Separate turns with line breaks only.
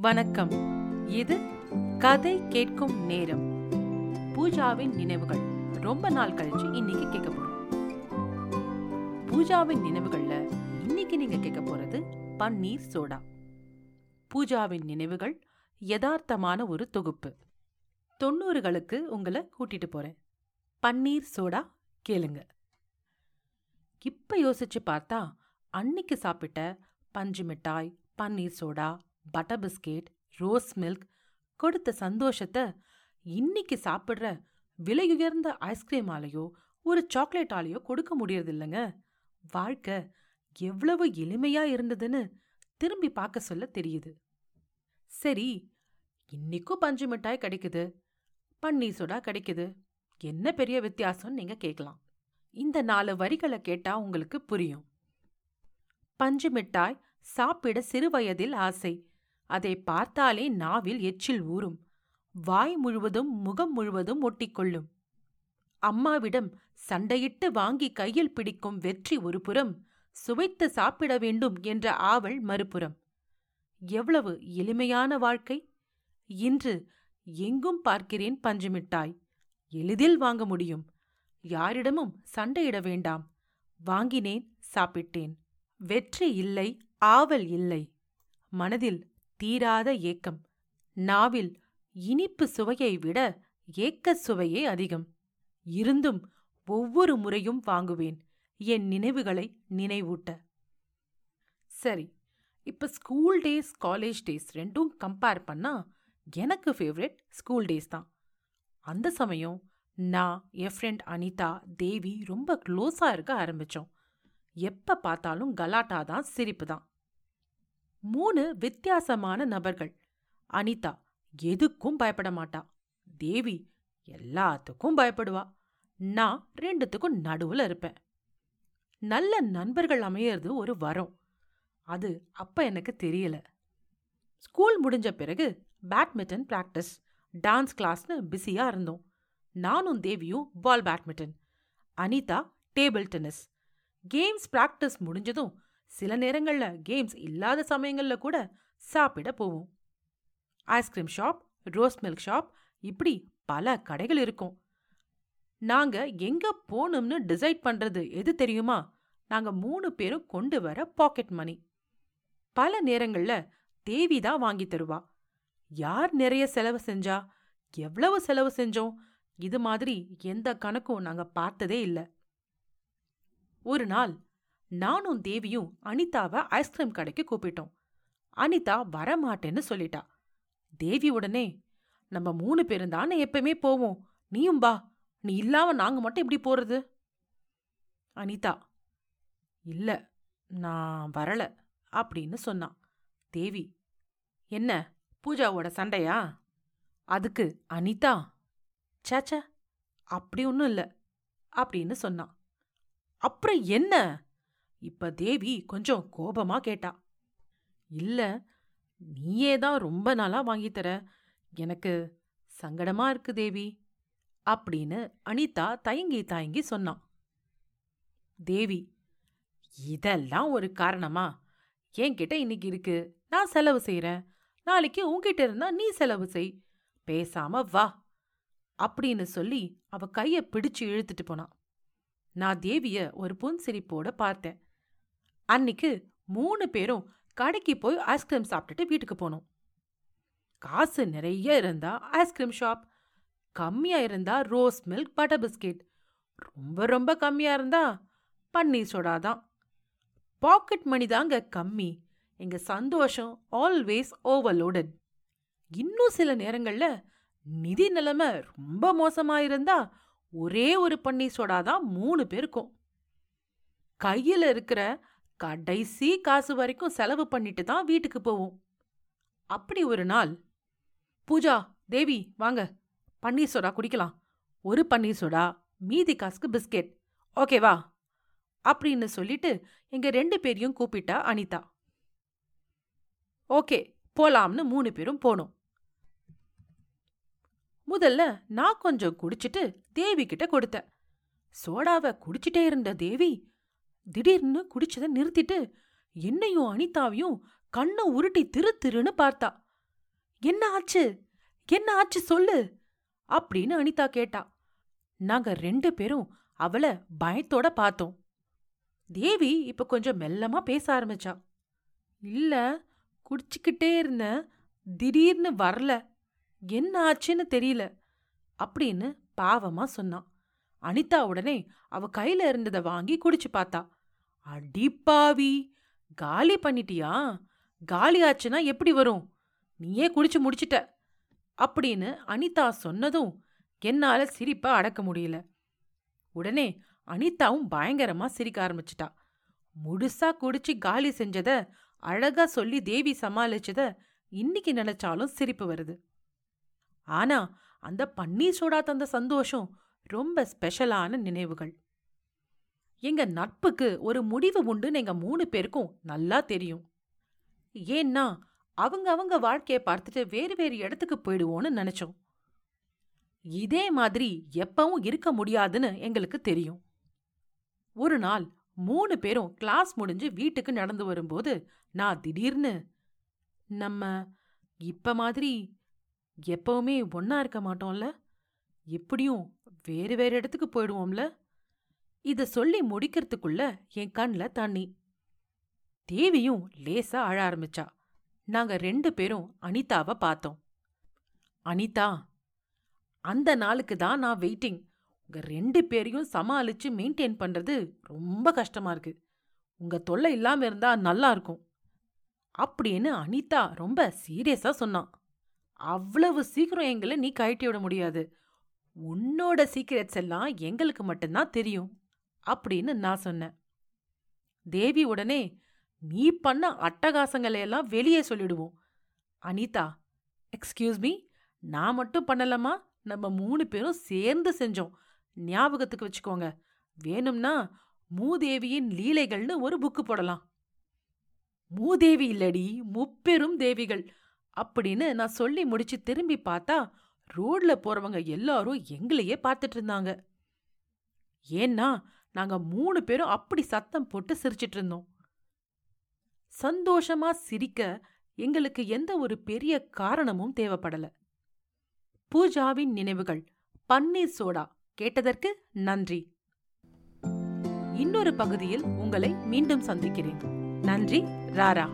வணக்கம். இது கதை கேட்கும் நேரம். பூஜாவின் நினைவுகள். ரொம்ப நாள் கழிச்சு இன்னைக்கு கேட்க போறோம். பூஜாவின் நினைவுகள்ல இன்னைக்கு நீங்க கேட்க போறது பன்னீர் சோடா. பூஜாவின் நினைவுகள் யதார்த்தமான ஒரு தொகுப்பு. தொண்ணூறுகளுக்கு உங்களை கூட்டிட்டு போறேன். பன்னீர் சோடா கேளுங்க. இப்ப யோசிச்சு பார்த்தா அன்னைக்கு சாப்பிட்ட பஞ்சு மிட்டாய் பன்னீர் soda butter biscuit rose milk கொடுத்த சந்தோஷத்தை இன்னைக்கு சாப்பிடுற விலையுயர்ந்த ஐஸ்கிரீமாலேயோ ஒரு சாக்லேட்டாலேயோ கொடுக்க முடியறதில்லைங்க. வாழ்க்கை எவ்வளவு எளிமையா இருந்ததுன்னு திரும்பி பார்க்க சொல்ல தெரியுது. சரி இன்னைக்கும் பஞ்சு மிட்டாய் கிடைக்குது. பன்னீர் சோடா கிடைக்குது. என்ன பெரிய வித்தியாசம்னு நீங்க கேட்கலாம். இந்த நாலு வரிகளை கேட்டா உங்களுக்கு புரியும். பஞ்சு மிட்டாய் சாப்பிட சிறுவயதில் ஆசை. அதை பார்த்தாலே நாவில் எச்சில் ஊறும். வாய் முழுவதும் முகம் முழுவதும் ஒட்டிக்கொள்ளும். அம்மாவிடம் சண்டையிட்டு வாங்கி கையில் பிடிக்கும் வெற்றி ஒரு புறம் சுவைத்து சாப்பிட வேண்டும் என்ற ஆவல் மறுபுறம். எவ்வளவு எளிமையான வாழ்க்கை! இன்று எங்கும் பார்க்கிறேன் பஞ்சுமிட்டாய். எளிதில் வாங்க முடியும். யாரிடமும் சண்டையிட வேண்டாம். வாங்கினேன் சாப்பிட்டேன். வெற்றி இல்லை ஆவல் இல்லை. மனதில் தீராத ஏக்கம். நாவில் இனிப்பு சுவையை விட ஏக்க சுவையே அதிகம். இருந்தும் ஒவ்வொரு முறையும் வாங்குவேன். என் நினைவுகளை நினைவூட்ட. சரி இப்ப ஸ்கூல் டேஸ் காலேஜ் டேஸ் ரெண்டும் கம்பேர் பண்ணா எனக்கு ஃபேவரெட் ஸ்கூல் டேஸ் தான். அந்த சமயம் நான் என் ஃப்ரெண்ட் அனிதா தேவி ரொம்ப க்ளோஸாக இருக்க ஆரம்பித்தோம் எப்போ பார்த்தாலும் கலாட்டா தான் சிரிப்பு தான். மூணு வித்தியாசமான நபர்கள். அனிதா எதுக்கும் பயப்பட மாட்டா. தேவி எல்லாத்துக்கும் பயப்படுவா. நான் ரெண்டுத்துக்கும் நடுவுல இருப்பேன். நல்ல நண்பர்கள் அமையறது ஒரு வரம். அது அப்ப எனக்கு தெரியல. ஸ்கூல் முடிஞ்ச பிறகு பேட்மிண்டன் பிராக்டிஸ் டான்ஸ் கிளாஸ்னு பிஸியா இருந்தோம். நானும் தேவியும் ball badminton. Anitha table tennis. Games practice முடிஞ்சதும் சில நேரங்கள்ல கேம்ஸ் இல்லாத சமயங்கள்ல கூட சாப்பிட போவோம். Ice cream shop rose milk shop இப்படி பல கடைகள் இருக்கும். நாங்க எங்க போகணும்னு டிசைட் பண்றது எது தெரியுமா? நாங்க மூணு பேரும் கொண்டு வர பாக்கெட் மணி பல நேரங்கள்ல தேவி தான் வாங்கி தருவா. யார் நிறைய செலவு செஞ்சா? எவ்வளவு செலவு செஞ்சோம்? இது மாதிரி எந்த கணக்கும் நாங்க பார்த்ததே இல்ல. ஒரு நாள் நானும் தேவியும் அனிதாவை ஐஸ்கிரீம் கடைக்கு கூப்பிட்டோம். அனிதா வரமாட்டேன்னு சொல்லிட்டா. தேவி உடனே நம்ம மூணு பேரும் தானே எப்பவுமே போவோம். நீயும் பா நீ இல்லாம நாங்க மட்டும் எப்படி போறது? அனிதா இல்ல நான் வரல அப்படின்னு சொன்னான் தேவி என்ன பூஜாவோட சண்டையா? அதுக்கு அனிதா. சேச்ச அப்படி ஒன்றும் இல்லை அப்படின்னு சொன்னான் அப்புறம் என்ன? இப்ப தேவி கொஞ்சம் கோபமா கேட்டா இல்ல நீயே தான் ரொம்ப நாளா வாங்கித்தர எனக்கு சங்கடமா இருக்கு தேவி அப்படின்னு அனிதா தயங்கி தயங்கி சொன்னான் தேவி இதெல்லாம் ஒரு காரணமா? என்கிட்ட இன்னைக்கு இருக்கு நான் செலவு செய்யறேன் நாளைக்கு உன்கிட்ட இருந்தா நீ செலவு செய் பேசாம வா அப்படின்னு சொல்லி அவ கைய பிடிச்சு இழுத்துட்டு போனான் நான் தேவிய ஒரு புன்சிரிப்போட பார்த்தேன். அன்னிக்கு மூணு பேரும் கடைக்கு போய் ஐஸ்கிரீம் சாப்பிட்டுட்டு வீட்டுக்கு போனோம். காசு நிறைய இருந்தா ஐஸ்கிரீம் ஷாப் கம்மியா இருந்தா ரோஸ் மில்க் பட்டர் பிஸ்கெட் ரொம்ப ரொம்ப கம்மியா இருந்தா பன்னீர் சோடா தான். பாக்கெட் மணி தாங்க கம்மி. எங்க சந்தோஷம் ஆல்வேஸ் ஓவர்லோடட் இன்னும் சில நேரங்கள்ல நிதி நிலைமை ரொம்ப மோசமா இருந்தா ஒரே ஒரு பன்னீர் சோடா தான் மூணு பேருக்கும். கையில இருக்கிற கடைசி காசு வரைக்கும் செலவு பண்ணிட்டு தான் வீட்டுக்கு போவோம். அப்படி ஒரு நாள் பூஜா தேவி வாங்க. பன்னீர் சோடா குடிக்கலாம். ஒரு பன்னீர் சோடா மீதி காசுக்கு பிஸ்கெட். ஓகேவா அப்படின்னு சொல்லிட்டு எங்க ரெண்டு பேரையும் கூப்பிட்டா அனிதா. ஓகே போலாம்னு மூணு பேரும் போனோம். முதல்ல நான் கொஞ்சம் குடிச்சிட்டு தேவி கிட்ட கொடுத்தேன். சோடாவை குடிச்சிட்டே இருந்த தேவி திடீர்னு குடிச்சதை நிறுத்திட்டு என்னையும் அனிதாவையும் கண்ணை உருட்டி திரு திருன்னு பார்த்தா. என்ன ஆச்சு? என்ன ஆச்சு சொல்லு? அப்படின்னு அனிதா கேட்டா. நாங்க ரெண்டு பேரும் அவளை பயத்தோட பார்த்தோம். தேவி இப்ப கொஞ்சம் மெல்லமா பேச ஆரம்பிச்சா. இல்ல குடிச்சுக்கிட்டே இருந்த திடீர்னு வரல. என்ன ஆச்சுன்னு தெரியல அப்படின்னு பாவமா சொன்னான் அனிதா உடனே அவ கையில இருந்ததை வாங்கி குடிச்சு பார்த்தா. அடிப்பாவி. காலி பண்ணிட்டியா? காலி ஆச்சுன்னா எப்படி வரும்? நீயே குடிச்சு முடிச்சிட்ட. அப்படின்னு அனிதா சொன்னதும் என்னால சிரிப்ப அடக்க முடியல. உடனே அனிதாவும் பயங்கரமா சிரிக்க ஆரம்பிச்சிட்டா. முழுசா குடிச்சு காலி செஞ்சத அழகா சொல்லி தேவி சமாளிச்சத இன்னைக்கு நினைச்சாலும் சிரிப்பு வருது. ஆனா அந்த பன்னீர் சோடா தந்த சந்தோஷம் ரொம்ப ஸ்பெஷலான நினைவுகள். எங்க நட்புக்கு ஒரு முடிவு உண்டுன்னு எங்க மூணு பேருக்கும் நல்லா தெரியும். ஏன்னா அவங்க அவங்க வாழ்க்கையை பார்த்துட்டு வேறு வேறு இடத்துக்கு போயிடுவோன்னு நினைச்சோம். இதே மாதிரி எப்பவும் இருக்க முடியாதுன்னு எங்களுக்கு தெரியும். ஒரு நாள் மூணு பேரும் கிளாஸ் முடிஞ்சு வீட்டுக்கு நடந்து வரும்போது நான் திடீர்னு நம்ம இப்ப மாதிரி எப்பவுமே ஒன்னா இருக்க மாட்டோம்ல? எப்படியும் வேறு வேறு இடத்துக்கு போயிடுவோம்ல? இத சொல்லி முடிக்கிறதுக்குள்ள என் கண்ல தண்ணி. தேவியும் லேசா அழ ஆரம்பிச்சா. நாங்க ரெண்டு பேரும் அனிதாவை பார்த்தோம் அனிதா அந்த நாளுக்கு தான் நான் வெயிட்டிங். உங்க ரெண்டு பேரையும் சமாளிச்சு மெயின்டைன் பண்றது ரொம்ப கஷ்டமா இருக்கு. உங்க தொல்லை இல்லாம இருந்தா நல்லா இருக்கும். அப்படின்னு அனிதா ரொம்ப சீரியஸா சொன்னான் அவ்வளவு சீக்கிரம் எங்களை நீ கழட்டி விட முடியாது. உன்னோட சீக்கிரட்ஸ் எல்லாம் எங்களுக்கு மட்டும்தான் தெரியும். அப்படின்னு நான் சொன்னேன். தேவி உடனே நீ பண்ண அட்டகாசங்களை எல்லாம் வெளியே சொல்லிடுவோம். அனிதா எக்ஸ்கியூஸ் மீ நான் மட்டும் பண்ணலமா நம்ம மூணு பேரும் சேர்ந்து செஞ்சோம். ஞாபகத்துக்கு வச்சுக்கோங்க. வேணும்னா மூதேவியின் லீலைகள்னு ஒரு புக்கு போடலாம். மூதேவி இல்லடி முப்பெரும் தேவிகள். அப்படின்னு நான் சொல்லி முடிச்சு திரும்பி பார்த்தா ரோட்ல போறவங்க எல்லாரும் எங்களையே பார்த்துட்டு இருந்தாங்க. ஏன்னா நாங்க மூணு பேரும் அப்படி சத்தம் போட்டு சிரிச்சிட்டு இருந்தோம் சந்தோஷமா சிரிக்க எங்களுக்கு எந்த ஒரு பெரிய காரணமும் தேவைப்படல. பூஜாவின் நினைவுகள் பன்னீர் சோடா கேட்டதற்கு நன்றி. இன்னொரு பகுதியில் உங்களை மீண்டும் சந்திக்கிறேன். நன்றி ராரா.